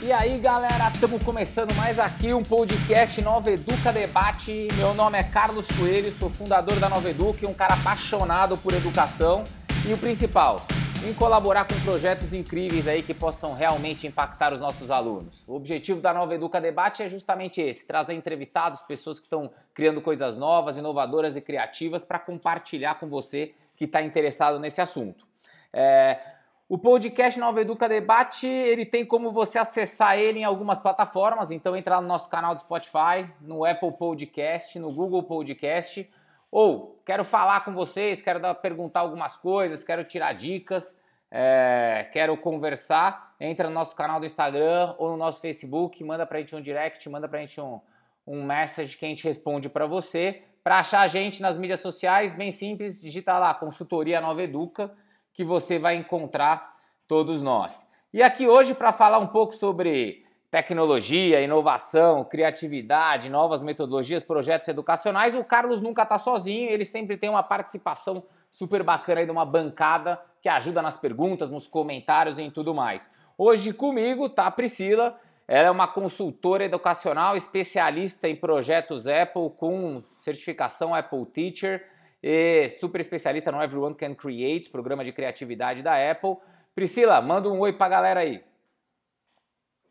E aí, galera, estamos começando mais aqui um podcast Nova Educa Debate. Meu nome é Carlos Coelho, sou fundador da Nova Educa um cara apaixonado por educação. E o principal, em colaborar com projetos incríveis aí que possam realmente impactar os nossos alunos. O objetivo da Nova Educa Debate é justamente esse: trazer entrevistados, pessoas que estão criando coisas novas, inovadoras e criativas para compartilhar com você que está interessado nesse assunto. É, o podcast Nova Educa Debate, ele tem como você acessar ele em algumas plataformas, então entra no nosso canal do Spotify, no Apple Podcast, no Google Podcast, ou quero falar com vocês, quero dar, perguntar algumas coisas, quero tirar dicas, é, quero conversar, entra no nosso canal do Instagram ou no nosso Facebook, manda pra gente um direct, manda pra gente um, um message que a gente responde para você. Para achar a gente nas mídias sociais, bem simples, digita lá Consultoria Nova Educa, que você vai encontrar todos nós. E aqui hoje para falar um pouco sobre tecnologia, inovação, criatividade, novas metodologias, projetos educacionais, o Carlos nunca está sozinho, ele sempre tem uma participação super bacana aí de uma bancada que ajuda nas perguntas, nos comentários e em tudo mais. Hoje comigo tá a Priscila, ela é uma consultora educacional, especialista em projetos Apple com certificação Apple Teacher e super especialista no Everyone Can Create, programa de criatividade da Apple. Priscila, manda um oi pra galera aí.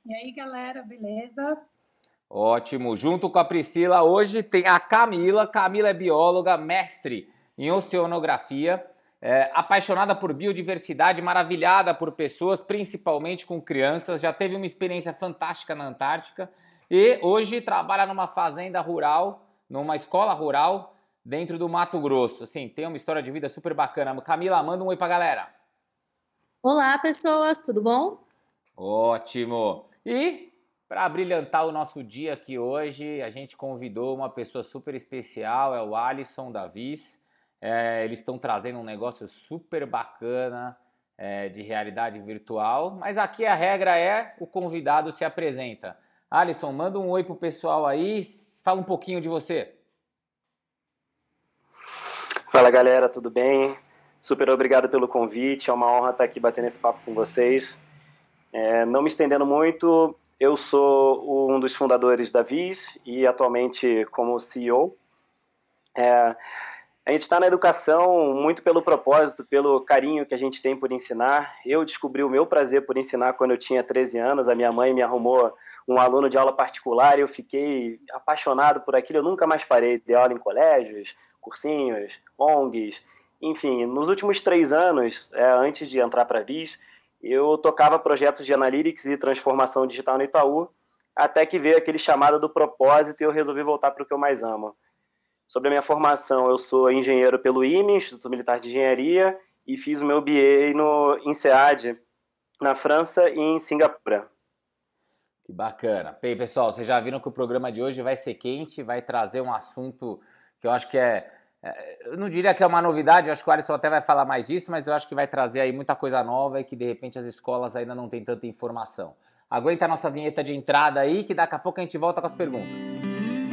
E aí, galera, beleza? Ótimo. Junto com a Priscila, hoje tem a Camila. Camila é bióloga, mestre em oceanografia, é, apaixonada por biodiversidade, maravilhada por pessoas, principalmente com crianças. Já teve uma experiência fantástica na Antártica e hoje trabalha numa fazenda rural, numa escola rural, dentro do Mato Grosso. Assim, tem uma história de vida super bacana. Camila, manda um oi pra galera. Olá, pessoas, tudo bom? Ótimo. E para brilhantar o nosso dia aqui hoje, a gente convidou uma pessoa super especial, é o Alisson Davis. É, eles estão trazendo um negócio super bacana é, de realidade virtual, mas aqui a regra é o convidado se apresenta. Alisson, manda um oi pro pessoal aí, fala um pouquinho de você. Fala galera, tudo bem? Super obrigado pelo convite, é uma honra estar aqui batendo esse papo com vocês. É, não me estendendo muito, eu sou um dos fundadores da Vis e atualmente como CEO. É, a gente está na educação muito pelo propósito, pelo carinho que a gente tem por ensinar. Eu descobri o meu prazer por ensinar quando eu tinha 13 anos. A minha mãe me arrumou um aluno de aula particular e eu fiquei apaixonado por aquilo. Eu nunca mais parei de aula em colégios, cursinhos, ONGs, enfim, nos últimos três anos, é, antes de entrar para a BIS, eu tocava projetos de analytics e transformação digital no Itaú, até que veio aquele chamado do propósito e eu resolvi voltar para o que eu mais amo. Sobre a minha formação, eu sou engenheiro pelo IME, Instituto Militar de Engenharia, e fiz o meu BA no INSEAD, na França e em Singapura. Que bacana. Bem, pessoal, vocês já viram que o programa de hoje vai ser quente, vai trazer um assunto que eu acho que é, eu não diria que é uma novidade, eu acho que o Alisson até vai falar mais disso, mas eu acho que vai trazer aí muita coisa nova e que de repente as escolas ainda não têm tanta informação. Aguenta a nossa vinheta de entrada aí, que daqui a pouco a gente volta com as perguntas.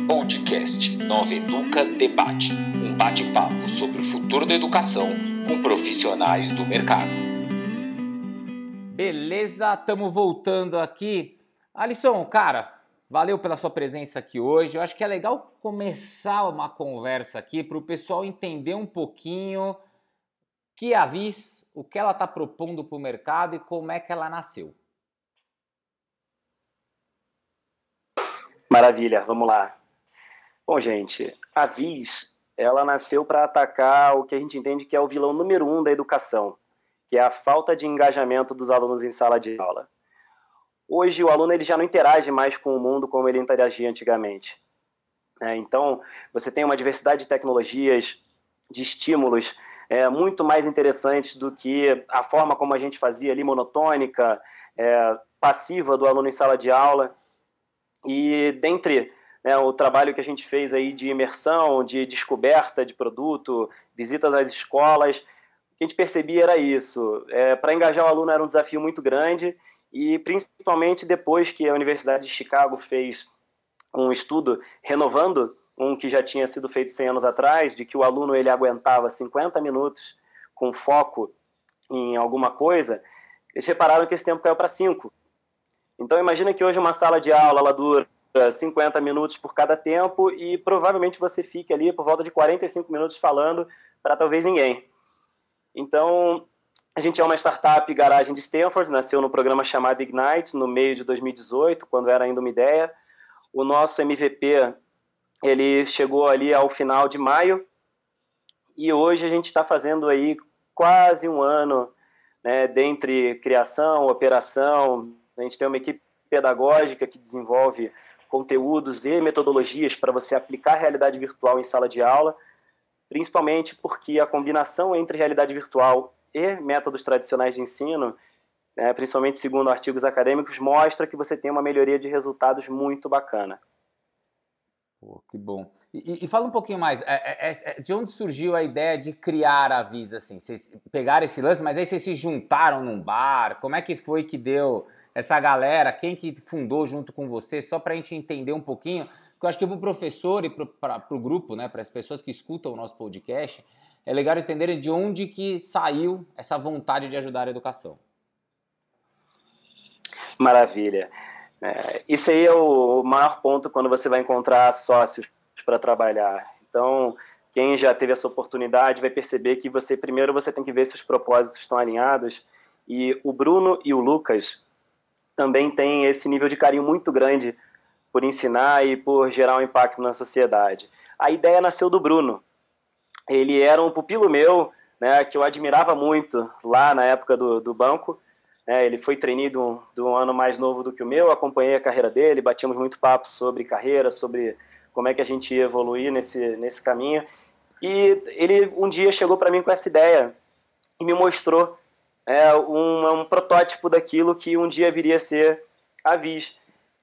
Podcast Nova Educa Debate um bate-papo sobre o futuro da educação com profissionais do mercado. Beleza, estamos voltando aqui. Alisson, cara, Valeu pela sua presença aqui hoje. Eu acho que é legal começar uma conversa aqui para o pessoal entender um pouquinho que a Vis, o que ela está propondo para o mercado e como é que ela nasceu. Maravilha, vamos lá. Bom, gente, a Vis, ela nasceu para atacar o que a gente entende que é o vilão número um da educação, que é a falta de engajamento dos alunos em sala de aula. Hoje o aluno ele já não interage mais com o mundo como ele interagia antigamente. É, então, você tem uma diversidade de tecnologias, de estímulos é, muito mais interessantes do que a forma como a gente fazia ali, monotônica, é, passiva do aluno em sala de aula. E dentre né, o trabalho que a gente fez aí de imersão, de descoberta de produto, visitas às escolas, o que a gente percebia era isso. É, Para engajar o aluno era um desafio muito grande e principalmente depois que a Universidade de Chicago fez um estudo renovando um que já tinha sido feito 100 anos atrás, de que o aluno ele aguentava 50 minutos com foco em alguma coisa, eles repararam que esse tempo caiu para 5. Então imagina que hoje uma sala de aula ela dura 50 minutos por cada tempo e provavelmente você fique ali por volta de 45 minutos falando para talvez ninguém. Então, a gente é uma startup garagem de Stanford, nasceu no programa chamado Ignite no meio de 2018, quando era ainda uma ideia. O nosso MVP ele chegou ali ao final de maio e hoje a gente está fazendo aí quase um ano né, dentre criação, operação. A gente tem uma equipe pedagógica que desenvolve conteúdos e metodologias para você aplicar realidade virtual em sala de aula, principalmente porque a combinação entre realidade virtual e métodos tradicionais de ensino, né, principalmente segundo artigos acadêmicos, mostra que você tem uma melhoria de resultados muito bacana. Pô, que bom. E, e, fala um pouquinho mais, é, é, é, de onde surgiu a ideia de criar a Visa, assim? Vocês pegaram esse lance, mas aí vocês se juntaram num bar? Como é que foi que deu essa galera, quem que fundou junto com você, só para a gente entender um pouquinho, porque eu acho que para o professor e para o grupo, né, para as pessoas que escutam o nosso podcast, é legal entenderem de onde que saiu essa vontade de ajudar a educação. Maravilha. É, isso aí é o maior ponto quando você vai encontrar sócios para trabalhar. Então, quem já teve essa oportunidade vai perceber que você primeiro você tem que ver se os propósitos estão alinhados. E o Bruno e o Lucas, também tem esse nível de carinho muito grande por ensinar e por gerar um impacto na sociedade. A ideia nasceu do Bruno. Ele era um pupilo meu, né, que eu admirava muito lá na época do, do banco. É, ele foi treinado de um ano mais novo do que o meu, acompanhei a carreira dele, batíamos muito papo sobre carreira, sobre como é que a gente ia evoluir nesse, nesse caminho. E ele um dia chegou para mim com essa ideia e me mostrou é, um, um, protótipo daquilo que um dia viria a ser a Viz.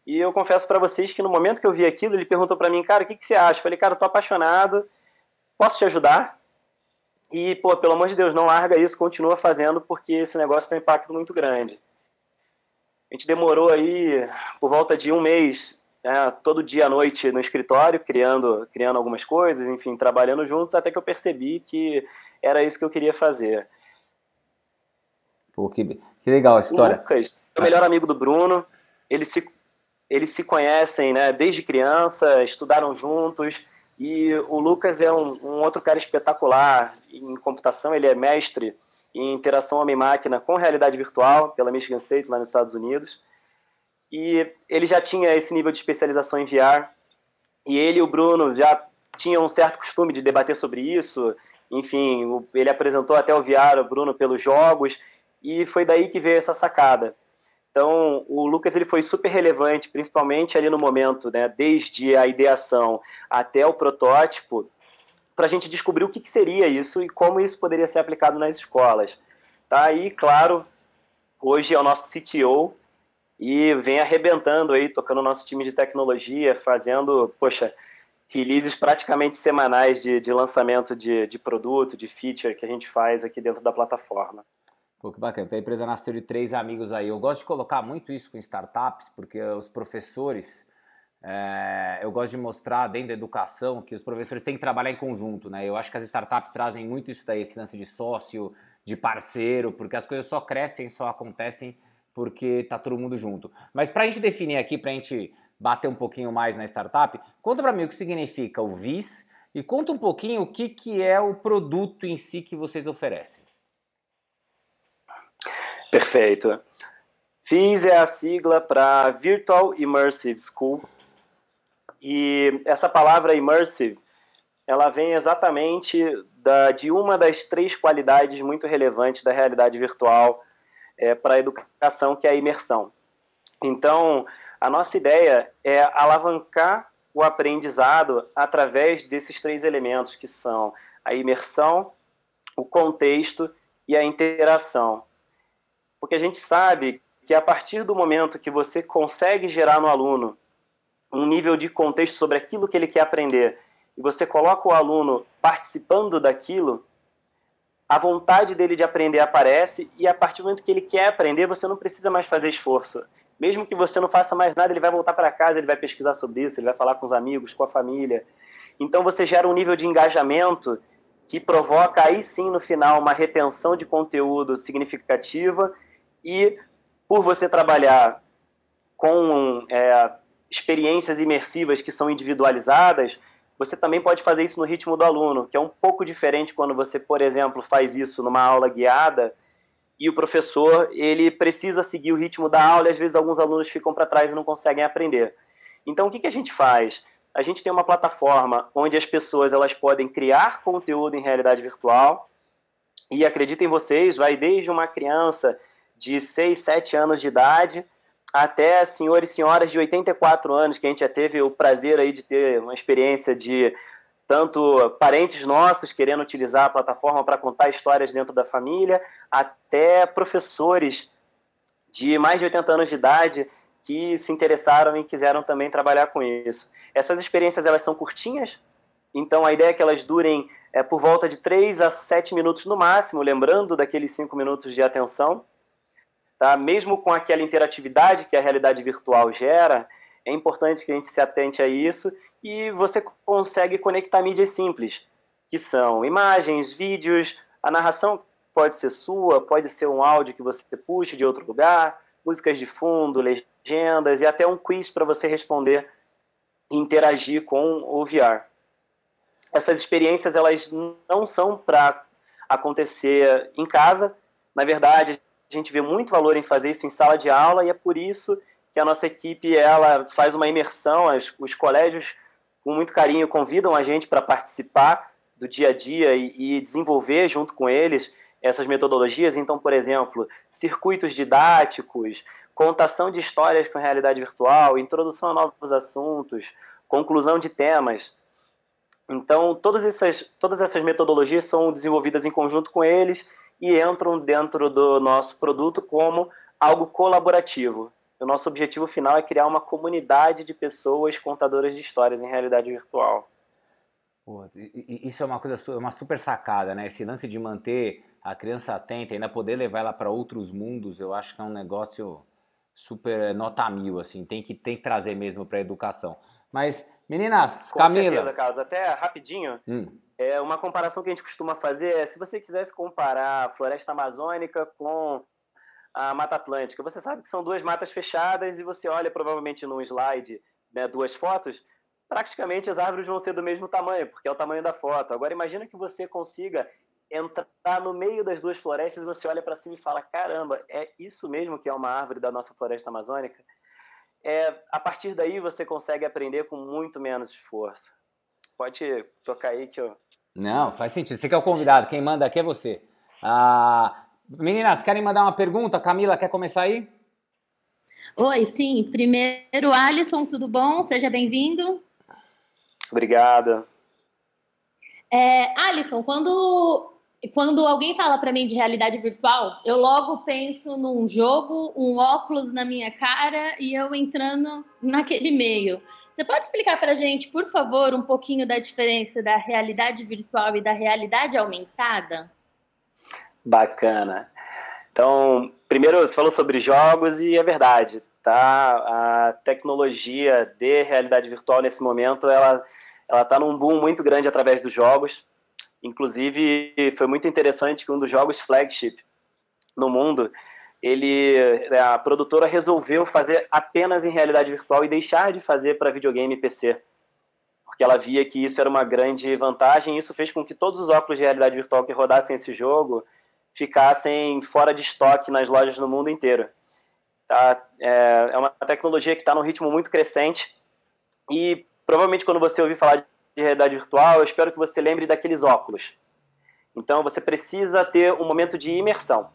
E eu confesso para vocês que no momento que eu vi aquilo, ele perguntou para mim, cara, o que, que você acha? Eu falei, cara, eu tô apaixonado, posso te ajudar? E, pô, pelo amor de Deus, não larga isso, continua fazendo, porque esse negócio tem um impacto muito grande. A gente demorou aí por volta de um mês, né, todo dia à noite no escritório, criando, criando algumas coisas, enfim, trabalhando juntos, até que eu percebi que era isso que eu queria fazer. Pô, que, que legal a história. O Lucas o melhor amigo do Bruno. Eles se, eles se conhecem né, desde criança, estudaram juntos. E o Lucas é um, um outro cara espetacular em computação. Ele é mestre em interação homem-máquina com realidade virtual pela Michigan State, lá nos Estados Unidos. E ele já tinha esse nível de especialização em VR. E ele e o Bruno já tinham um certo costume de debater sobre isso. Enfim, ele apresentou até o VR, o Bruno, pelos jogos e foi daí que veio essa sacada. Então, o Lucas ele foi super relevante, principalmente ali no momento, né, desde a ideação até o protótipo, para a gente descobrir o que, que, seria isso e como isso poderia ser aplicado nas escolas. Tá aí, claro, hoje é o nosso CTO e vem arrebentando aí, tocando o nosso time de tecnologia, fazendo, poxa, releases praticamente semanais de, de lançamento de, de produto, de feature que a gente faz aqui dentro da plataforma. Pô, que bacana. Então a empresa nasceu de três amigos aí. Eu gosto de colocar muito isso com startups, porque os professores, é, eu gosto de mostrar dentro da educação que os professores têm que trabalhar em conjunto, né? Eu acho que as startups trazem muito isso daí, esse lance de sócio, de parceiro, porque as coisas só crescem, só acontecem porque tá todo mundo junto. Mas para a gente definir aqui, para a gente bater um pouquinho mais na startup, conta para mim o que significa o VIS e conta um pouquinho o que, que é o produto em si que vocês oferecem. Perfeito. FIS é a sigla para Virtual Immersive School. E essa palavra immersive, ela vem exatamente da, de uma das três qualidades muito relevantes da realidade virtual é, para a educação, que é a imersão. Então, a nossa ideia é alavancar o aprendizado através desses três elementos, que são a imersão, o contexto e a interação porque a gente sabe que a partir do momento que você consegue gerar no aluno um nível de contexto sobre aquilo que ele quer aprender e você coloca o aluno participando daquilo, a vontade dele de aprender aparece e a partir do momento que ele quer aprender, você não precisa mais fazer esforço. Mesmo que você não faça mais nada, ele vai voltar para casa, ele vai pesquisar sobre isso, ele vai falar com os amigos, com a família. Então você gera um nível de engajamento que provoca aí sim no final uma retenção de conteúdo significativa e por você trabalhar com é, experiências imersivas que são individualizadas, você também pode fazer isso no ritmo do aluno, que é um pouco diferente quando você, por exemplo, faz isso numa aula guiada e o professor ele precisa seguir o ritmo da aula e às vezes alguns alunos ficam para trás e não conseguem aprender. Então, o que, que a gente faz? A gente tem uma plataforma onde as pessoas elas podem criar conteúdo em realidade virtual e acreditem vocês, vai desde uma criança de 6, 7 anos de idade até senhores e senhoras de 84 anos, que a gente já teve o prazer aí de ter uma experiência de tanto parentes nossos querendo utilizar a plataforma para contar histórias dentro da família, até professores de mais de 80 anos de idade que se interessaram e quiseram também trabalhar com isso. Essas experiências elas são curtinhas, então a ideia é que elas durem é, por volta de 3 a 7 minutos no máximo, lembrando daqueles 5 minutos de atenção. Tá? Mesmo com aquela interatividade que a realidade virtual gera, é importante que a gente se atente a isso e você consegue conectar mídias simples, que são imagens, vídeos, a narração pode ser sua, pode ser um áudio que você puxe de outro lugar, músicas de fundo, legendas e até um quiz para você responder e interagir com o VR. Essas experiências elas não são para acontecer em casa, na verdade, gente vê muito valor em fazer isso em sala de aula e é por isso que a nossa equipe ela faz uma imersão, as, os colégios com muito carinho convidam a gente para participar do dia a dia e, e, desenvolver junto com eles essas metodologias. Então, por exemplo, circuitos didáticos, contação de histórias com realidade virtual, introdução a novos assuntos, conclusão de temas. Então, todas essas, todas essas metodologias são desenvolvidas em conjunto com eles e entram dentro do nosso produto como algo colaborativo. O nosso objetivo final é criar uma comunidade de pessoas contadoras de histórias em realidade virtual. Pô, isso é uma coisa, uma super sacada, né? Esse lance de manter a criança atenta, ainda poder levar ela para outros mundos, eu acho que é um negócio super nota mil, assim. Tem que, tem que trazer mesmo para a educação. Mas, meninas, Com Camila. Certeza, Carlos. Até rapidinho. Hum. É uma comparação que a gente costuma fazer é se você quisesse comparar a floresta amazônica com a Mata Atlântica. Você sabe que são duas matas fechadas e você olha provavelmente num slide né, duas fotos, praticamente as árvores vão ser do mesmo tamanho, porque é o tamanho da foto. Agora imagina que você consiga entrar no meio das duas florestas e você olha para cima e fala: caramba, é isso mesmo que é uma árvore da nossa floresta amazônica? É, a partir daí você consegue aprender com muito menos esforço. Pode tocar aí que eu não, faz sentido. Você que é o convidado, quem manda aqui é você. Ah, meninas, querem mandar uma pergunta? Camila, quer começar aí? Oi, sim. Primeiro, Alisson, tudo bom? Seja bem-vindo. Obrigada. É, Alisson, quando quando alguém fala para mim de realidade virtual, eu logo penso num jogo, um óculos na minha cara e eu entrando naquele meio. Você pode explicar para a gente, por favor, um pouquinho da diferença da realidade virtual e da realidade aumentada? Bacana. Então, primeiro você falou sobre jogos e é verdade, tá? A tecnologia de realidade virtual nesse momento, ela ela está num boom muito grande através dos jogos. Inclusive, foi muito interessante que um dos jogos flagship no mundo, ele, a produtora resolveu fazer apenas em realidade virtual e deixar de fazer para videogame e PC. Porque ela via que isso era uma grande vantagem e isso fez com que todos os óculos de realidade virtual que rodassem esse jogo ficassem fora de estoque nas lojas no mundo inteiro. Tá? É, é uma tecnologia que está num ritmo muito crescente e provavelmente quando você ouvir falar de realidade virtual, eu espero que você lembre daqueles óculos. Então, você precisa ter um momento de imersão.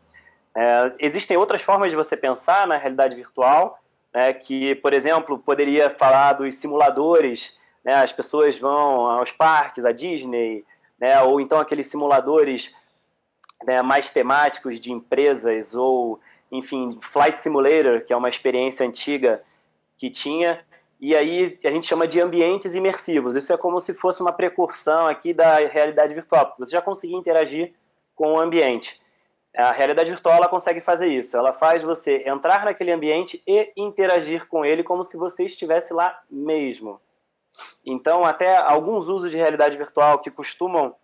É, existem outras formas de você pensar na realidade virtual, né, que, por exemplo, poderia falar dos simuladores, né, as pessoas vão aos parques, à Disney, né, ou então aqueles simuladores né, mais temáticos de empresas, ou, enfim, Flight Simulator, que é uma experiência antiga que tinha, e aí a gente chama de ambientes imersivos. Isso é como se fosse uma precursão aqui da realidade virtual, você já conseguia interagir com o ambiente. A realidade virtual ela consegue fazer isso. Ela faz você entrar naquele ambiente e interagir com ele como se você estivesse lá mesmo. Então, até alguns usos de realidade virtual que costumam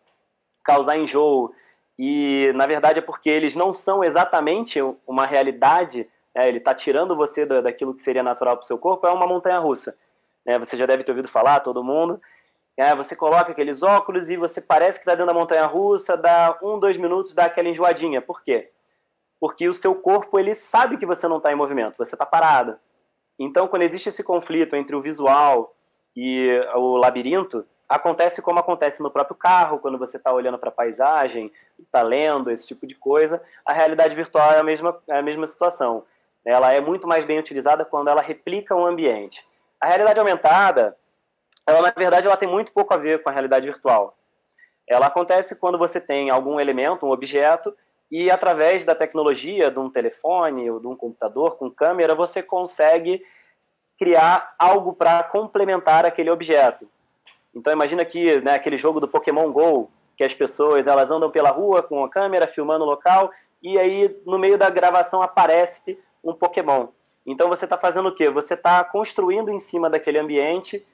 causar enjoo e, na verdade, é porque eles não são exatamente uma realidade é, ele está tirando você daquilo que seria natural para o seu corpo, é uma montanha russa. É, você já deve ter ouvido falar, todo mundo. É, você coloca aqueles óculos e você parece que está dentro da montanha russa, dá um, dois minutos, dá aquela enjoadinha. Por quê? Porque o seu corpo ele sabe que você não está em movimento, você está parado. Então, quando existe esse conflito entre o visual e o labirinto, acontece como acontece no próprio carro, quando você está olhando para a paisagem, está lendo, esse tipo de coisa. A realidade virtual é a mesma, é a mesma situação. Ela é muito mais bem utilizada quando ela replica um ambiente. A realidade aumentada, ela na verdade ela tem muito pouco a ver com a realidade virtual. Ela acontece quando você tem algum elemento, um objeto, e através da tecnologia de um telefone ou de um computador com câmera, você consegue criar algo para complementar aquele objeto. Então imagina que né, aquele jogo do Pokémon Go, que as pessoas elas andam pela rua com a câmera filmando o local e aí no meio da gravação aparece um Pokémon. Então você está fazendo o quê? Você está construindo em cima daquele ambiente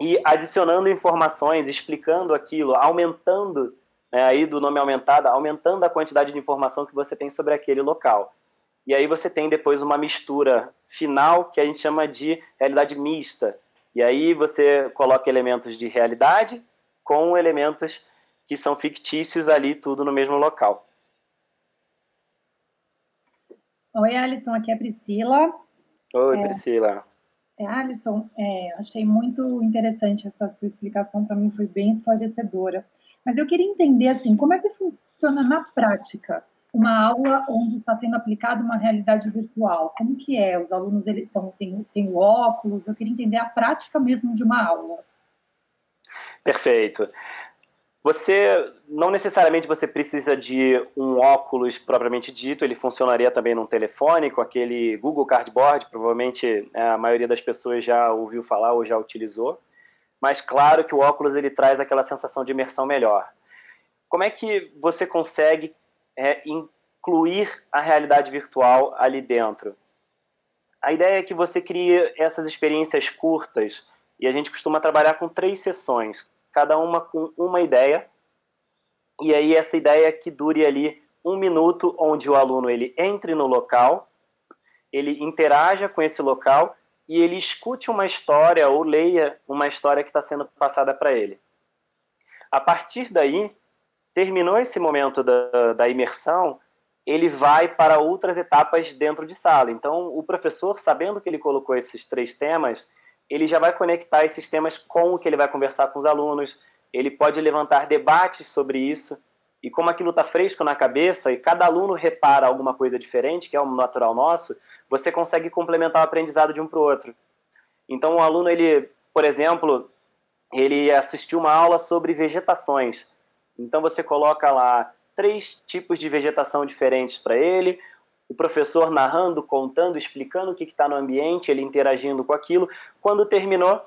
e adicionando informações, explicando aquilo, aumentando né, aí do nome aumentada, aumentando a quantidade de informação que você tem sobre aquele local. E aí você tem depois uma mistura final que a gente chama de realidade mista, e aí você coloca elementos de realidade com elementos que são fictícios ali, tudo no mesmo local. Oi, Alisson, aqui é a Priscila. Oi, é, Priscila. É, Alisson, é, achei muito interessante essa sua explicação, para mim foi bem esclarecedora. Mas eu queria entender, assim, como é que funciona na prática uma aula onde está sendo aplicada uma realidade virtual? Como que é? Os alunos eles estão têm, têm óculos? Eu queria entender a prática mesmo de uma aula. Perfeito. Você não necessariamente você precisa de um óculos propriamente dito, ele funcionaria também num telefone com aquele Google Cardboard, provavelmente é, a maioria das pessoas já ouviu falar ou já utilizou. Mas claro que o óculos ele traz aquela sensação de imersão melhor. Como é que você consegue é incluir a realidade virtual ali dentro. A ideia é que você crie essas experiências curtas e a gente costuma trabalhar com três sessões, cada uma com uma ideia. E aí essa ideia que dure ali um minuto, onde o aluno ele entre no local, ele interaja com esse local e ele escute uma história ou leia uma história que está sendo passada para ele. A partir daí, terminou esse momento da, da imersão, ele vai para outras etapas dentro de sala. Então, o professor, sabendo que ele colocou esses três temas, ele já vai conectar esses temas com o que ele vai conversar com os alunos, ele pode levantar debates sobre isso, e como aquilo está fresco na cabeça e cada aluno repara alguma coisa diferente, que é o natural nosso, você consegue complementar o aprendizado de um para o outro. Então, o aluno, ele, por exemplo, ele assistiu uma aula sobre vegetações. Então você coloca lá três tipos de vegetação diferentes para ele, o professor narrando, contando, explicando o que está no ambiente, ele interagindo com aquilo. Quando terminou,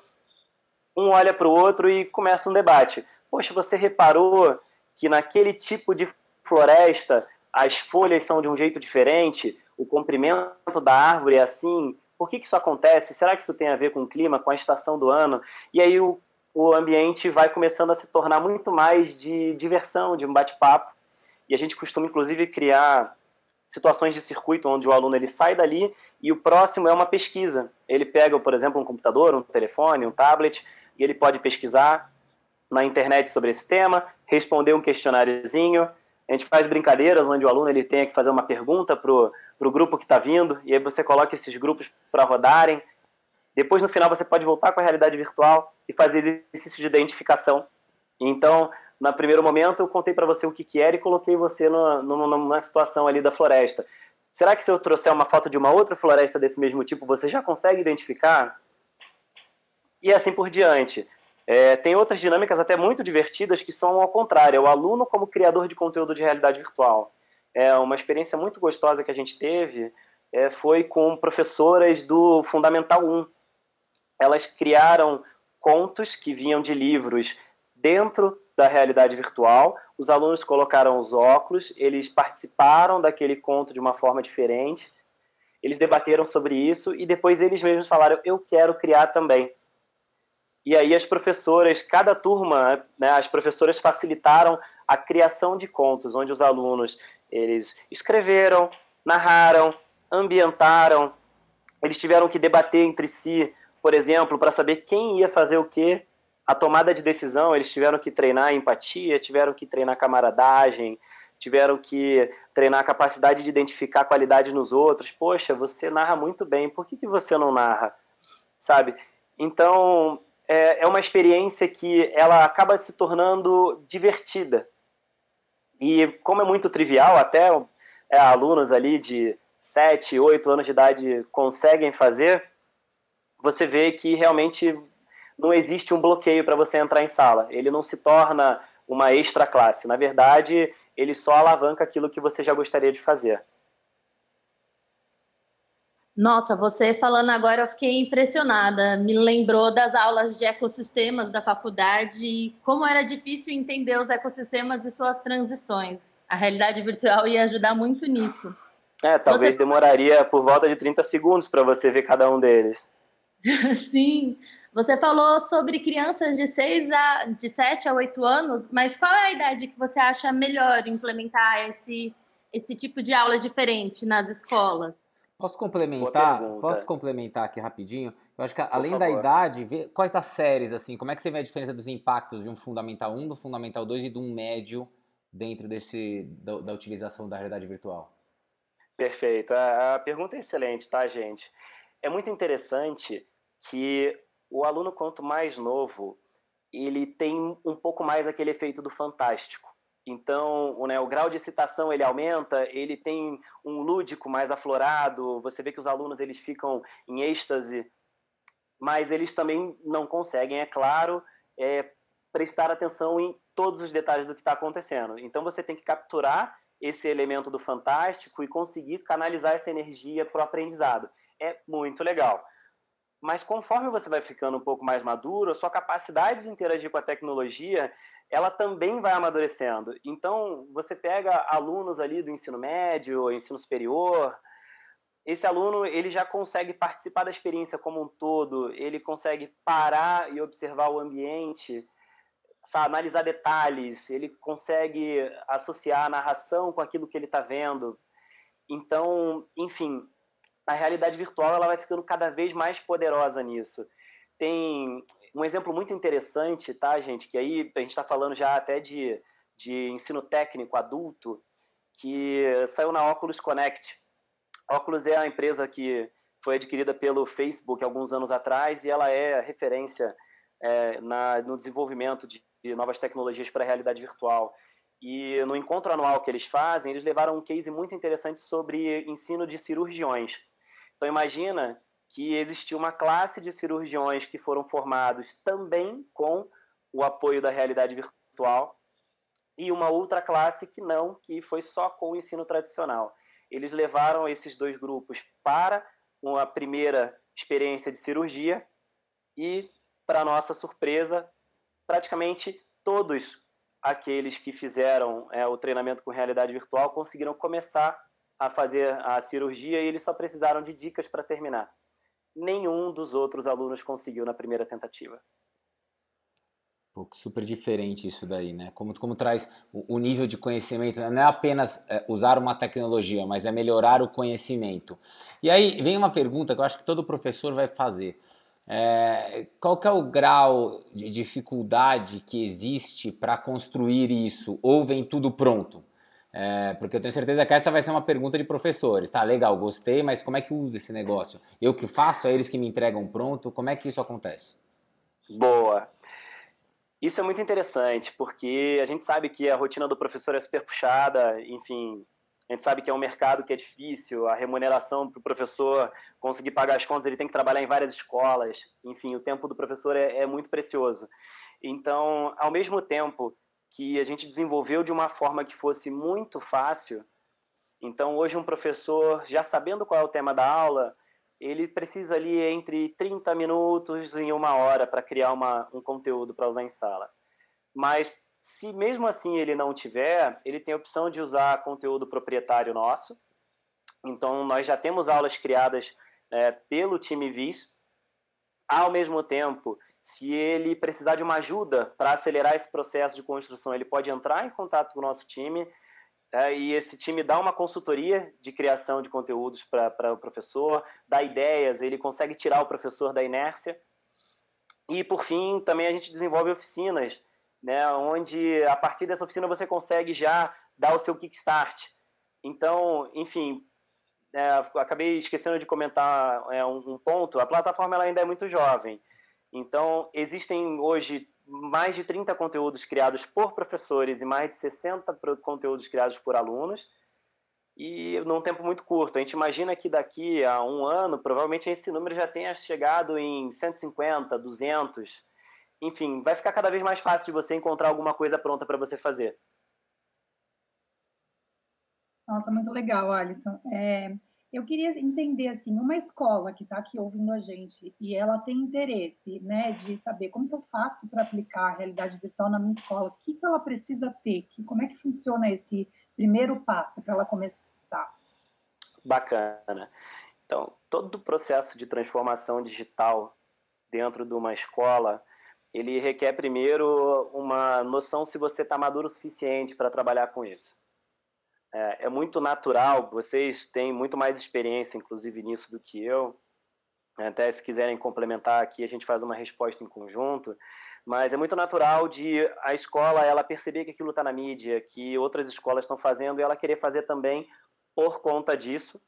um olha para o outro e começa um debate. Poxa, você reparou que naquele tipo de floresta as folhas são de um jeito diferente, o comprimento da árvore é assim? Por que, que isso acontece? Será que isso tem a ver com o clima, com a estação do ano? E aí o o ambiente vai começando a se tornar muito mais de diversão, de um bate-papo. E a gente costuma, inclusive, criar situações de circuito onde o aluno ele sai dali e o próximo é uma pesquisa. Ele pega, por exemplo, um computador, um telefone, um tablet e ele pode pesquisar na internet sobre esse tema, responder um questionáriozinho. A gente faz brincadeiras onde o aluno ele tem que fazer uma pergunta para o grupo que está vindo e aí você coloca esses grupos para rodarem depois, no final, você pode voltar com a realidade virtual e fazer exercício de identificação. Então, no primeiro momento, eu contei para você o que, que era e coloquei você no, no, numa situação ali da floresta. Será que se eu trouxer uma foto de uma outra floresta desse mesmo tipo, você já consegue identificar? E assim por diante. É, tem outras dinâmicas até muito divertidas que são ao contrário, é o aluno como criador de conteúdo de realidade virtual. É uma experiência muito gostosa que a gente teve é, foi com professoras do Fundamental 1, elas criaram contos que vinham de livros dentro da realidade virtual. Os alunos colocaram os óculos, eles participaram daquele conto de uma forma diferente. Eles debateram sobre isso e depois eles mesmos falaram: "Eu quero criar também". E aí as professoras, cada turma, né, as professoras facilitaram a criação de contos, onde os alunos eles escreveram, narraram, ambientaram, eles tiveram que debater entre si, por exemplo, para saber quem ia fazer o quê. A tomada de decisão, eles tiveram que treinar empatia, tiveram que treinar camaradagem, tiveram que treinar a capacidade de identificar qualidade nos outros. Poxa, você narra muito bem, por que, que você não narra? Sabe? Então, é, é uma experiência que ela acaba se tornando divertida. E como é muito trivial, até é, alunos ali de 7, 8 anos de idade conseguem fazer, você vê que realmente não existe um bloqueio para você entrar em sala. Ele não se torna uma extra classe. Na verdade, ele só alavanca aquilo que você já gostaria de fazer. Nossa, você falando agora eu fiquei impressionada. Me lembrou das aulas de ecossistemas da faculdade, como era difícil entender os ecossistemas e suas transições. A realidade virtual ia ajudar muito nisso. É, talvez você... demoraria por volta de 30 segundos para você ver cada um deles. Sim. Você falou sobre crianças de 6 a de 7 a 8 anos, mas qual é a idade que você acha melhor implementar esse esse tipo de aula diferente nas escolas? Posso complementar? Posso complementar aqui rapidinho? Eu acho que além da idade, vê, quais das séries assim, como é que você vê a diferença dos impactos de um fundamental 1, do fundamental 2 e de um médio dentro desse da, da utilização da realidade virtual? Perfeito. A, a pergunta é excelente, tá, gente? É muito interessante que o aluno, quanto mais novo, ele tem um pouco mais aquele efeito do fantástico. Então, né, o grau de excitação ele aumenta, ele tem um lúdico mais aflorado, você vê que os alunos eles ficam em êxtase, mas eles também não conseguem, é claro, é, prestar atenção em todos os detalhes do que está acontecendo. Então, você tem que capturar esse elemento do fantástico e conseguir canalizar essa energia para o aprendizado. É muito legal. Mas conforme você vai ficando um pouco mais maduro, a sua capacidade de interagir com a tecnologia, ela também vai amadurecendo. Então, você pega alunos ali do ensino médio, ensino superior, esse aluno ele já consegue participar da experiência como um todo, ele consegue parar e observar o ambiente, sabe, analisar detalhes, ele consegue associar a narração com aquilo que ele está vendo. Então, enfim, a realidade virtual ela vai ficando cada vez mais poderosa nisso. Tem um exemplo muito interessante, tá, gente? Que aí a gente está falando já até de, de ensino técnico adulto, que saiu na Oculus Connect. Oculus é a empresa que foi adquirida pelo Facebook alguns anos atrás e ela é referência é, na, no desenvolvimento de, de novas tecnologias para a realidade virtual. E no encontro anual que eles fazem, eles levaram um case muito interessante sobre ensino de cirurgiões. Então imagina que existiu uma classe de cirurgiões que foram formados também com o apoio da realidade virtual e uma outra classe que não, que foi só com o ensino tradicional. Eles levaram esses dois grupos para uma primeira experiência de cirurgia e, para nossa surpresa, praticamente todos aqueles que fizeram é, o treinamento com realidade virtual conseguiram começar a fazer a cirurgia e eles só precisaram de dicas para terminar. Nenhum dos outros alunos conseguiu na primeira tentativa. Pô, super diferente isso daí, né? Como, como traz o, o nível de conhecimento, né? não é apenas é, usar uma tecnologia, mas é melhorar o conhecimento. E aí vem uma pergunta que eu acho que todo professor vai fazer. É, qual que é o grau de dificuldade que existe para construir isso? Ou vem tudo pronto? É, porque eu tenho certeza que essa vai ser uma pergunta de professores. Tá, legal, gostei, mas como é que usa esse negócio? Eu que faço, é eles que me entregam pronto? Como é que isso acontece? Boa. Isso é muito interessante, porque a gente sabe que a rotina do professor é super puxada, enfim, a gente sabe que é um mercado que é difícil, a remuneração para o professor conseguir pagar as contas, ele tem que trabalhar em várias escolas, enfim, o tempo do professor é, é muito precioso. Então, ao mesmo tempo que a gente desenvolveu de uma forma que fosse muito fácil. Então, hoje, um professor, já sabendo qual é o tema da aula, ele precisa ali entre 30 minutos e uma hora para criar uma, um conteúdo para usar em sala. Mas, se mesmo assim ele não tiver, ele tem a opção de usar conteúdo proprietário nosso. Então, nós já temos aulas criadas é, pelo time VIS. Ao mesmo tempo, se ele precisar de uma ajuda para acelerar esse processo de construção, ele pode entrar em contato com o nosso time. é, e esse time dá uma consultoria de criação de conteúdos para o professor, dá ideias, ele consegue tirar o professor da inércia. E, por fim, também a gente desenvolve oficinas, né, onde a partir dessa oficina você consegue já dar o seu kickstart. Então, enfim, é, acabei esquecendo de comentar é, um, um, ponto. A plataforma ainda é muito jovem. Então, existem hoje mais de 30 conteúdos criados por professores e mais de 60 conteúdos criados por alunos. E num tempo muito curto. A gente imagina que daqui a um ano, provavelmente esse número já tenha chegado em 150, 200. Enfim, vai ficar cada vez mais fácil de você encontrar alguma coisa pronta para você fazer. Nossa, muito legal, Alisson. É, eu queria entender, assim, uma escola que está aqui ouvindo a gente e ela tem interesse, né, de saber como que eu faço para aplicar a realidade virtual na minha escola, o que, que ela precisa ter, que, como é que funciona esse primeiro passo para ela começar? Bacana. Então, todo o processo de transformação digital dentro de uma escola, ele requer primeiro uma noção se você está maduro o suficiente para trabalhar com isso é, é muito natural, vocês têm muito mais experiência, inclusive, nisso do que eu. Até se quiserem complementar aqui, a gente faz uma resposta em conjunto. Mas é muito natural de a escola ela perceber que aquilo está na mídia, que outras escolas estão fazendo e ela querer fazer também por conta disso.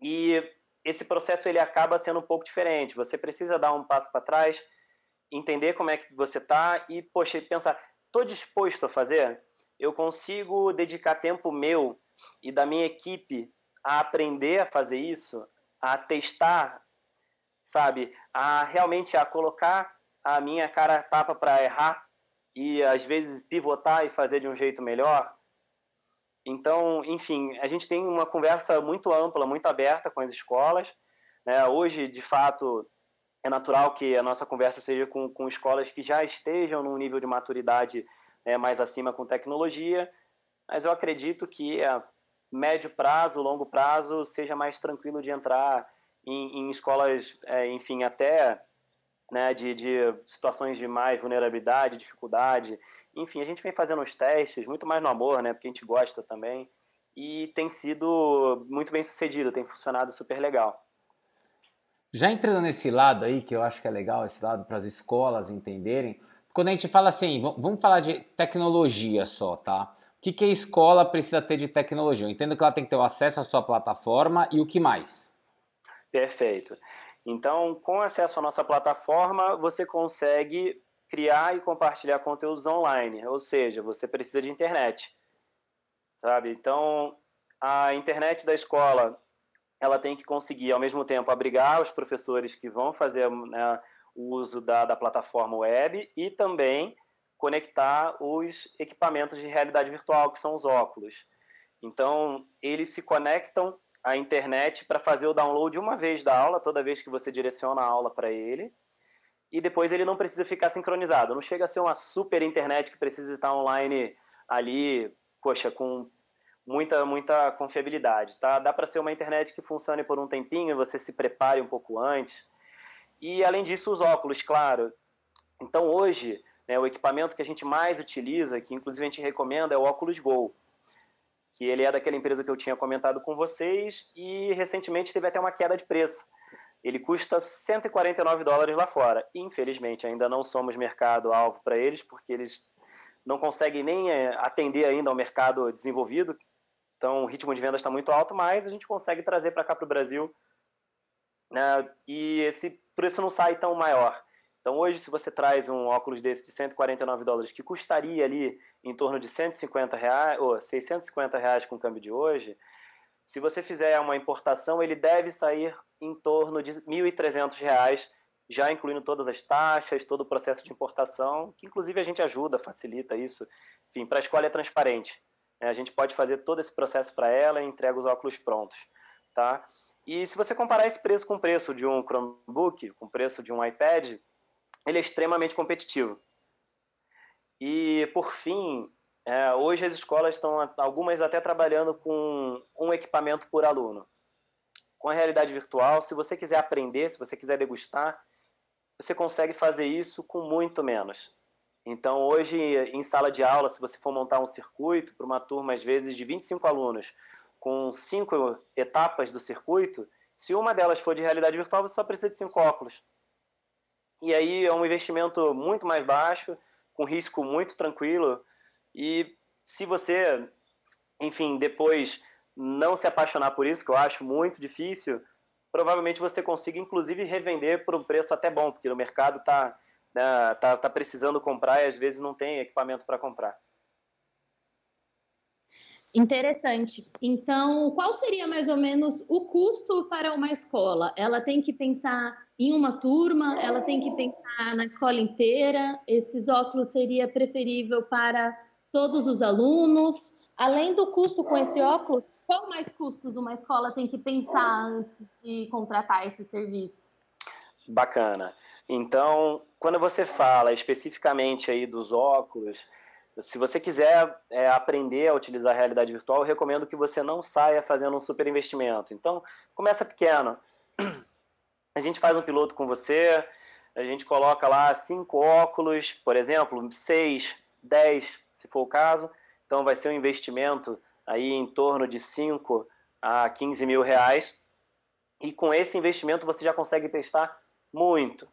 E esse processo ele acaba sendo um pouco diferente. Você precisa dar um passo para trás, entender como é que você está e, poxa, pensar, estou disposto a fazer? Eu consigo dedicar tempo meu e da minha equipe a aprender a fazer isso, a testar, sabe, a realmente a colocar a minha cara tapa para errar e às vezes pivotar e fazer de um jeito melhor. Então, enfim, a gente tem uma conversa muito ampla, muito aberta com as escolas. Né? Hoje, de fato, é natural que a nossa conversa seja com, com escolas que já estejam num nível de maturidade é, mais acima com tecnologia, mas eu acredito que a médio prazo, longo prazo, seja mais tranquilo de entrar em, em escolas, é, enfim, até né, de, de situações de mais vulnerabilidade, dificuldade. Enfim, a gente vem fazendo os testes, muito mais no amor, né, porque a gente gosta também, e tem sido muito bem sucedido, tem funcionado super legal. Já entrando nesse lado aí, que eu acho que é legal, esse lado para as escolas entenderem, quando a gente fala assim, vamos falar de tecnologia só, tá? O que, que a escola precisa ter de tecnologia? Eu entendo que ela tem que ter o acesso à sua plataforma e o que mais? Perfeito. Então, com acesso à nossa plataforma, você consegue criar e compartilhar conteúdos online, ou seja, você precisa de internet, sabe? Então, a internet da escola, ela tem que conseguir, ao mesmo tempo, abrigar os professores que vão fazer né, o uso da, da plataforma web e também conectar os equipamentos de realidade virtual, que são os óculos. Então, eles se conectam à internet para fazer o download uma vez da aula, toda vez que você direciona a aula para ele, e depois ele não precisa ficar sincronizado. Não chega a ser uma super internet que precisa estar online ali, poxa, com muita, muita confiabilidade, tá? Dá para ser uma internet que funcione por um tempinho, você se prepare um pouco antes, e, além disso, os óculos, claro. Então, hoje, né, o equipamento que a gente mais utiliza, que inclusive a gente recomenda, é o óculos Go, que ele é daquela empresa que eu tinha comentado com vocês e recentemente teve até uma queda de preço. Ele custa 149 dólares lá fora. Infelizmente, ainda não somos mercado-alvo para eles, porque eles não conseguem nem é, atender ainda ao mercado desenvolvido. Então, o ritmo de venda está muito alto, mas a gente consegue trazer para cá para o Brasil. Né? E esse preço não sai tão maior. Então hoje, se você traz um óculos desse de 149 dólares, que custaria ali em torno de 150 reais, ou 650 reais com o câmbio de hoje, se você fizer uma importação, ele deve sair em torno de 1.300 reais, já incluindo todas as taxas, todo o processo de importação, que inclusive a gente ajuda, facilita isso. Enfim, para a escola é transparente. Né? A gente pode fazer todo esse processo para ela e entrega os óculos prontos. Tá? E se você comparar esse preço com o preço de um Chromebook, com o preço de um iPad, ele é extremamente competitivo. E, por fim, é, hoje as escolas estão, algumas até trabalhando com um equipamento por aluno. Com a realidade virtual, se você quiser aprender, se você quiser degustar, você consegue fazer isso com muito menos. Então, hoje, em sala de aula, se você for montar um circuito para uma turma, às vezes, de 25 alunos, com cinco etapas do circuito, se uma delas for de realidade virtual, você só precisa de cinco óculos. E aí é um investimento muito mais baixo, com risco muito tranquilo. E se você, enfim, depois não se apaixonar por isso, que eu acho muito difícil, provavelmente você consiga, inclusive, revender por um preço até bom, porque o mercado está né, tá, tá precisando comprar e às vezes não tem equipamento para comprar. Interessante. Então, qual seria mais ou menos o custo para uma escola? Ela tem que pensar em uma turma, ela tem que pensar na escola inteira. Esses óculos seria preferível para todos os alunos. Além do custo com esse óculos, qual mais custos uma escola tem que pensar antes de contratar esse serviço? Bacana. Então, quando você fala especificamente aí dos óculos, se você quiser é, aprender a utilizar a realidade virtual, eu recomendo que você não saia fazendo um super investimento. Então, começa pequeno. A gente faz um piloto com você, a gente coloca lá cinco óculos, por exemplo, seis, dez, se for o caso. Então, vai ser um investimento aí em torno de 5 a 15 mil reais. E com esse investimento você já consegue testar muito.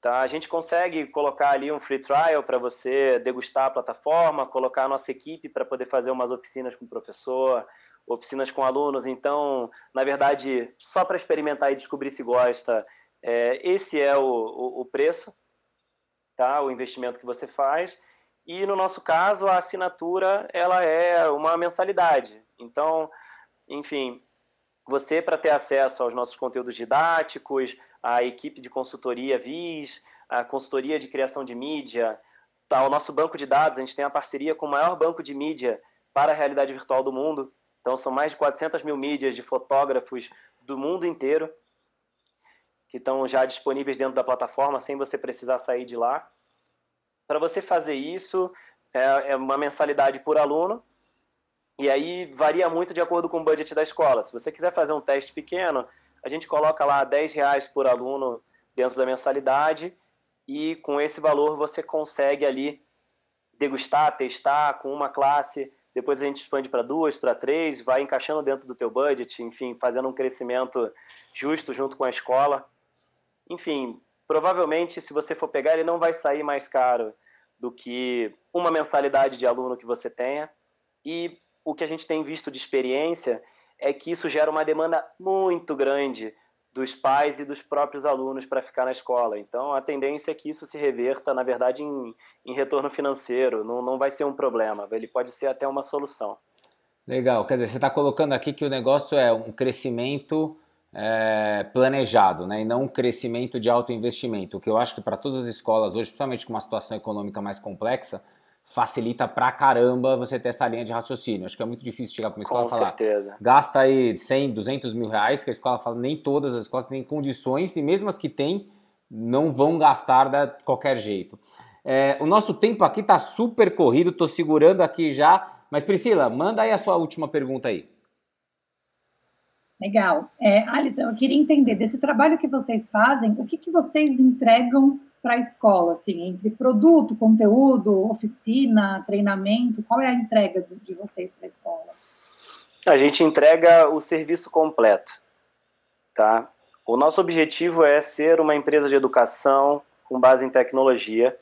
Tá? A gente consegue colocar ali um free trial para você degustar a plataforma, colocar a nossa equipe para poder fazer umas oficinas com o professor, oficinas com alunos. Então, na verdade, só para experimentar e descobrir se gosta, é, esse é o, o, o, preço, tá? o investimento que você faz. E no nosso caso, a assinatura ela é uma mensalidade. Então, enfim, você para ter acesso aos nossos conteúdos didáticos, a equipe de consultoria VIS, a consultoria de criação de mídia, tá, o nosso banco de dados, a gente tem a parceria com o maior banco de mídia para a realidade virtual do mundo. Então, são mais de 400 mil mídias de fotógrafos do mundo inteiro que estão já disponíveis dentro da plataforma sem você precisar sair de lá. Para você fazer isso, é, é uma mensalidade por aluno, e aí varia muito de acordo com o budget da escola. Se você quiser fazer um teste pequeno, a gente coloca lá 10 reais por aluno dentro da mensalidade e com esse valor você consegue ali degustar, testar com uma classe, depois a gente expande para duas, para três, vai encaixando dentro do teu budget, enfim, fazendo um crescimento justo junto com a escola. Enfim, provavelmente se você for pegar ele não vai sair mais caro do que uma mensalidade de aluno que você tenha. E o que a gente tem visto de experiência é que isso gera uma demanda muito grande dos pais e dos próprios alunos para ficar na escola. Então, a tendência é que isso se reverta, na verdade, em, em retorno financeiro. Não, não vai ser um problema, ele pode ser até uma solução. Legal, quer dizer, você está colocando aqui que o negócio é um crescimento é, planejado, né? E não um crescimento de alto investimento. O que eu acho que para todas as escolas hoje, principalmente com uma situação econômica mais complexa, facilita pra caramba você ter essa linha de raciocínio. Acho que é muito difícil chegar para uma escola Com e falar, certeza. gasta aí 100, 200 mil reais, que a escola fala, nem todas as escolas têm condições, e mesmo as que têm, não vão gastar de qualquer jeito. É, o nosso tempo aqui está super corrido, estou segurando aqui já, mas Priscila, manda aí a sua última pergunta aí. Legal. É, Alisson, eu queria entender desse trabalho que vocês fazem, o que, que vocês entregam para a escola, assim, entre produto, conteúdo, oficina, treinamento? Qual é a entrega de vocês para a escola? A gente entrega o serviço completo, tá? O nosso objetivo é ser uma empresa de educação com base em tecnologia.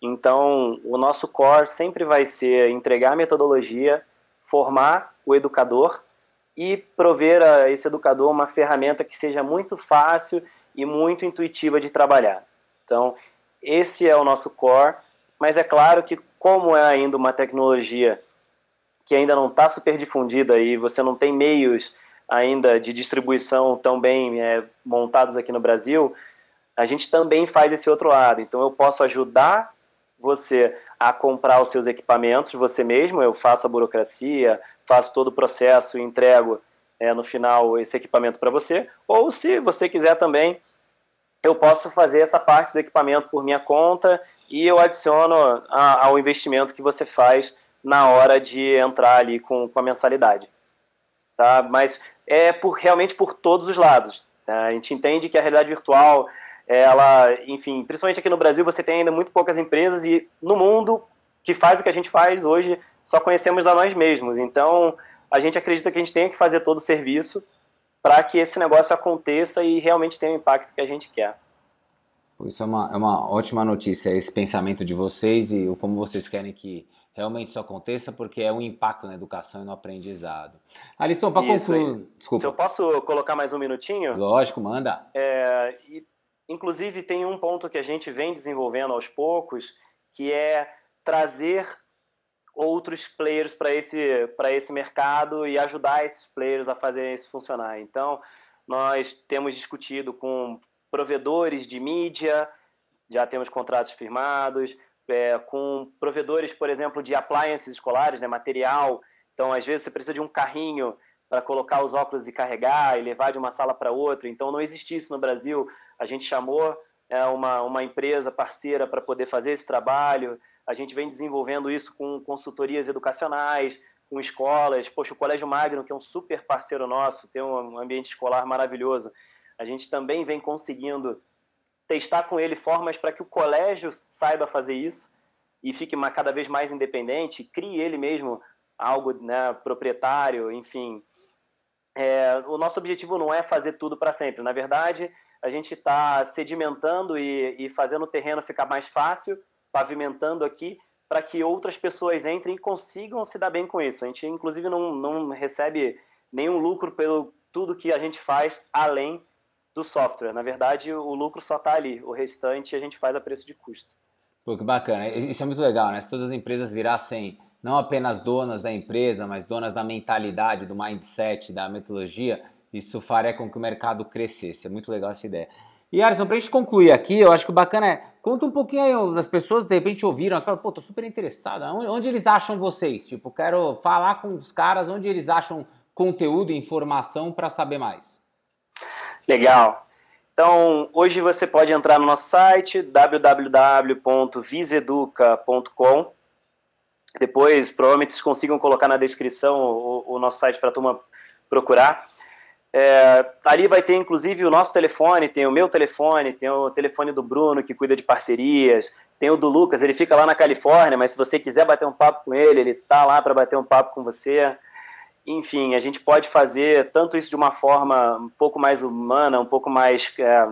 Então, o nosso core sempre vai ser entregar metodologia, formar o educador e prover a esse educador uma ferramenta que seja muito fácil e muito intuitiva de trabalhar. Então, esse é o nosso core, mas é claro que como é ainda uma tecnologia que ainda não está super difundida e você não tem meios ainda de distribuição tão bem é, montados aqui no Brasil, a gente também faz esse outro lado. Então eu posso ajudar você a comprar os seus equipamentos você mesmo, eu faço a burocracia, faço todo o processo e entrego é, no final esse equipamento para você, ou se você quiser também eu posso fazer essa parte do equipamento por minha conta e eu adiciono a, ao investimento que você faz na hora de entrar ali com, com a mensalidade. Tá? Mas é por, realmente por todos os lados. Tá? A gente entende que a realidade virtual ela, enfim, principalmente aqui no Brasil, você tem ainda muito poucas empresas e no mundo que faz o que a gente faz hoje, só conhecemos a nós mesmos. Então, a gente acredita que a gente tem que fazer todo o serviço para que esse negócio aconteça e realmente tenha o impacto que a gente quer. Isso é uma, é uma ótima notícia, esse pensamento de vocês e como vocês querem que realmente isso aconteça, porque é um impacto na educação e no aprendizado. Alisson, para concluir. Desculpa. Se eu posso colocar mais um minutinho? Lógico, manda. É, e, inclusive, tem um ponto que a gente vem desenvolvendo aos poucos, que é trazer outros players para esse, esse mercado e ajudar esses players a fazer isso funcionar. Então, nós temos discutido com provedores de mídia, já temos contratos firmados, é, com provedores, por exemplo, de appliances escolares, né, material. Então, às vezes, você precisa de um carrinho para colocar os óculos e carregar e levar de uma sala para outra. Então, não existia isso no Brasil. A gente chamou é, uma, uma empresa parceira para poder fazer esse trabalho. A gente vem desenvolvendo isso com consultorias educacionais, com escolas. Poxa, o Colégio Magno, que é um super parceiro nosso, tem um ambiente escolar maravilhoso. A gente também vem conseguindo testar com ele formas para que o colégio saiba fazer isso e fique cada vez mais independente, crie ele mesmo algo né, proprietário, enfim. É, o nosso objetivo não é fazer tudo para sempre. Na verdade, a gente está sedimentando e, e fazendo o terreno ficar mais fácil, pavimentando aqui, para que outras pessoas entrem e consigam se dar bem com isso. A gente, inclusive, não, não recebe nenhum lucro pelo tudo que a gente faz além do software. Na verdade, o lucro só está ali, o restante a gente faz a preço de custo. Pô, que bacana. Isso é muito legal, né? Se todas as empresas virassem não apenas donas da empresa, mas donas da mentalidade, do mindset, da metodologia, isso faria com que o mercado crescesse. É muito legal essa ideia. E Alisson, pra gente concluir aqui, eu acho que o bacana é, conta um pouquinho aí das pessoas, de repente ouviram, falam, pô, tô super interessado, onde, onde, eles acham vocês? Tipo, quero falar com os caras, onde eles acham conteúdo, informação para saber mais? Legal. Então, hoje você pode entrar no nosso site www.viseduca.com. Depois, provavelmente vocês consigam colocar na descrição o, o nosso site para a turma procurar. É, ali vai ter inclusive o nosso telefone, tem o meu telefone, tem o telefone do Bruno que cuida de parcerias, tem o do Lucas, ele fica lá na Califórnia, mas se você quiser bater um papo com ele, ele tá lá para bater um papo com você. Enfim, a gente pode fazer tanto isso de uma forma um pouco mais humana, um pouco mais é,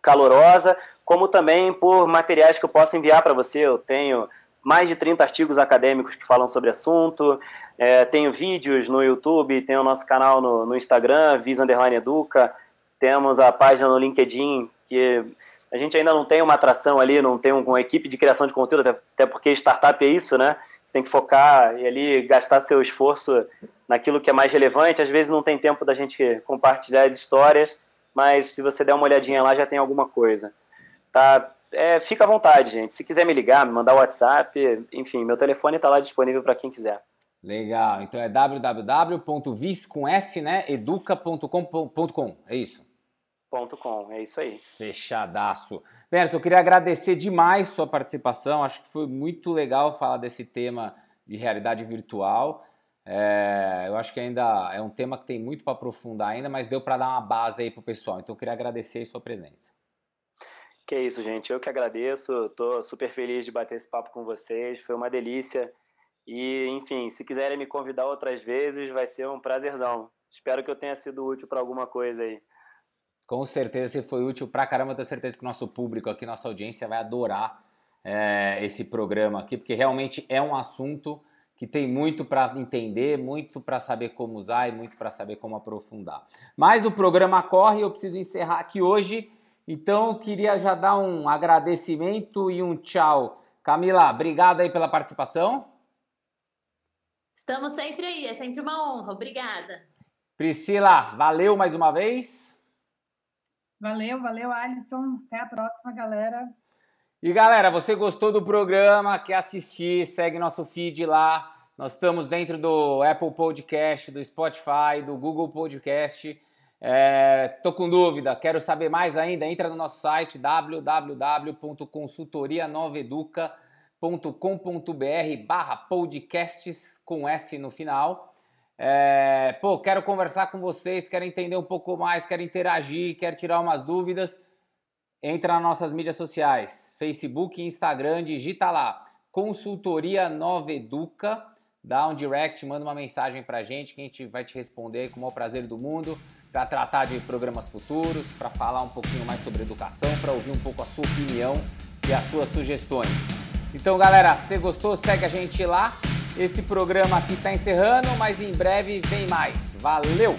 calorosa, como também por materiais que eu posso enviar para você. Eu tenho mais de 30 artigos acadêmicos que falam sobre assunto, é, tenho vídeos no YouTube, tenho o nosso canal no, no Instagram, Visa Underline Educa, temos a página no LinkedIn, que a gente ainda não tem uma atração ali, não tem uma equipe de criação de conteúdo, até, até porque startup é isso, né? Você tem que focar e ali gastar seu esforço naquilo que é mais relevante. Às vezes não tem tempo da gente compartilhar as histórias, mas se você der uma olhadinha lá já tem alguma coisa. Tá? É, fica à vontade, gente. Se quiser me ligar, me mandar WhatsApp, enfim, meu telefone está lá disponível para quem quiser. Legal. Então é www.vis com s, né, educa.com.com. É isso. .com, é isso aí. Fechadaço. Berto, eu queria agradecer demais sua participação. Acho que foi muito legal falar desse tema de realidade virtual. É, eu acho que ainda é um tema que tem muito para aprofundar ainda, mas deu para dar uma base aí para o pessoal. Então eu queria agradecer a sua presença. Que isso, gente. Eu que agradeço. Estou super feliz de bater esse papo com vocês. Foi uma delícia. E, enfim, se quiserem me convidar outras vezes, vai ser um prazerzão. Espero que eu tenha sido útil para alguma coisa aí. Com certeza você foi útil pra caramba. Tenho certeza que nosso público aqui, nossa audiência vai adorar é, esse programa aqui, porque realmente é um assunto que tem muito para entender, muito para saber como usar e muito para saber como aprofundar. Mas o programa corre, eu preciso encerrar aqui hoje, então eu queria já dar um agradecimento e um tchau. Camila, obrigado aí pela participação. Estamos sempre aí, é sempre uma honra. Obrigada. Priscila, valeu mais uma vez. Valeu, valeu, Alisson. Até a próxima, galera. E galera, você gostou do programa? Quer assistir? Segue nosso feed lá. Nós estamos dentro do Apple Podcast, do Spotify, do Google Podcast. É, tô com dúvida, quero saber mais ainda? Entra no nosso site www.consultorianoveduca.com.br barra podcasts com S no final. É, pô, quero conversar com vocês, quero entender um pouco mais, quero interagir, quero tirar umas dúvidas. entra nas nossas mídias sociais, Facebook Instagram, digita lá, consultoria Nova Educa, dá um direct, manda uma mensagem pra gente que a gente vai te responder com o maior prazer do mundo para tratar de programas futuros, para falar um pouquinho mais sobre educação, para ouvir um pouco a sua opinião e as suas sugestões. Então, galera, se gostou, segue a gente lá. Esse programa aqui está encerrando, mas em breve vem mais. Valeu!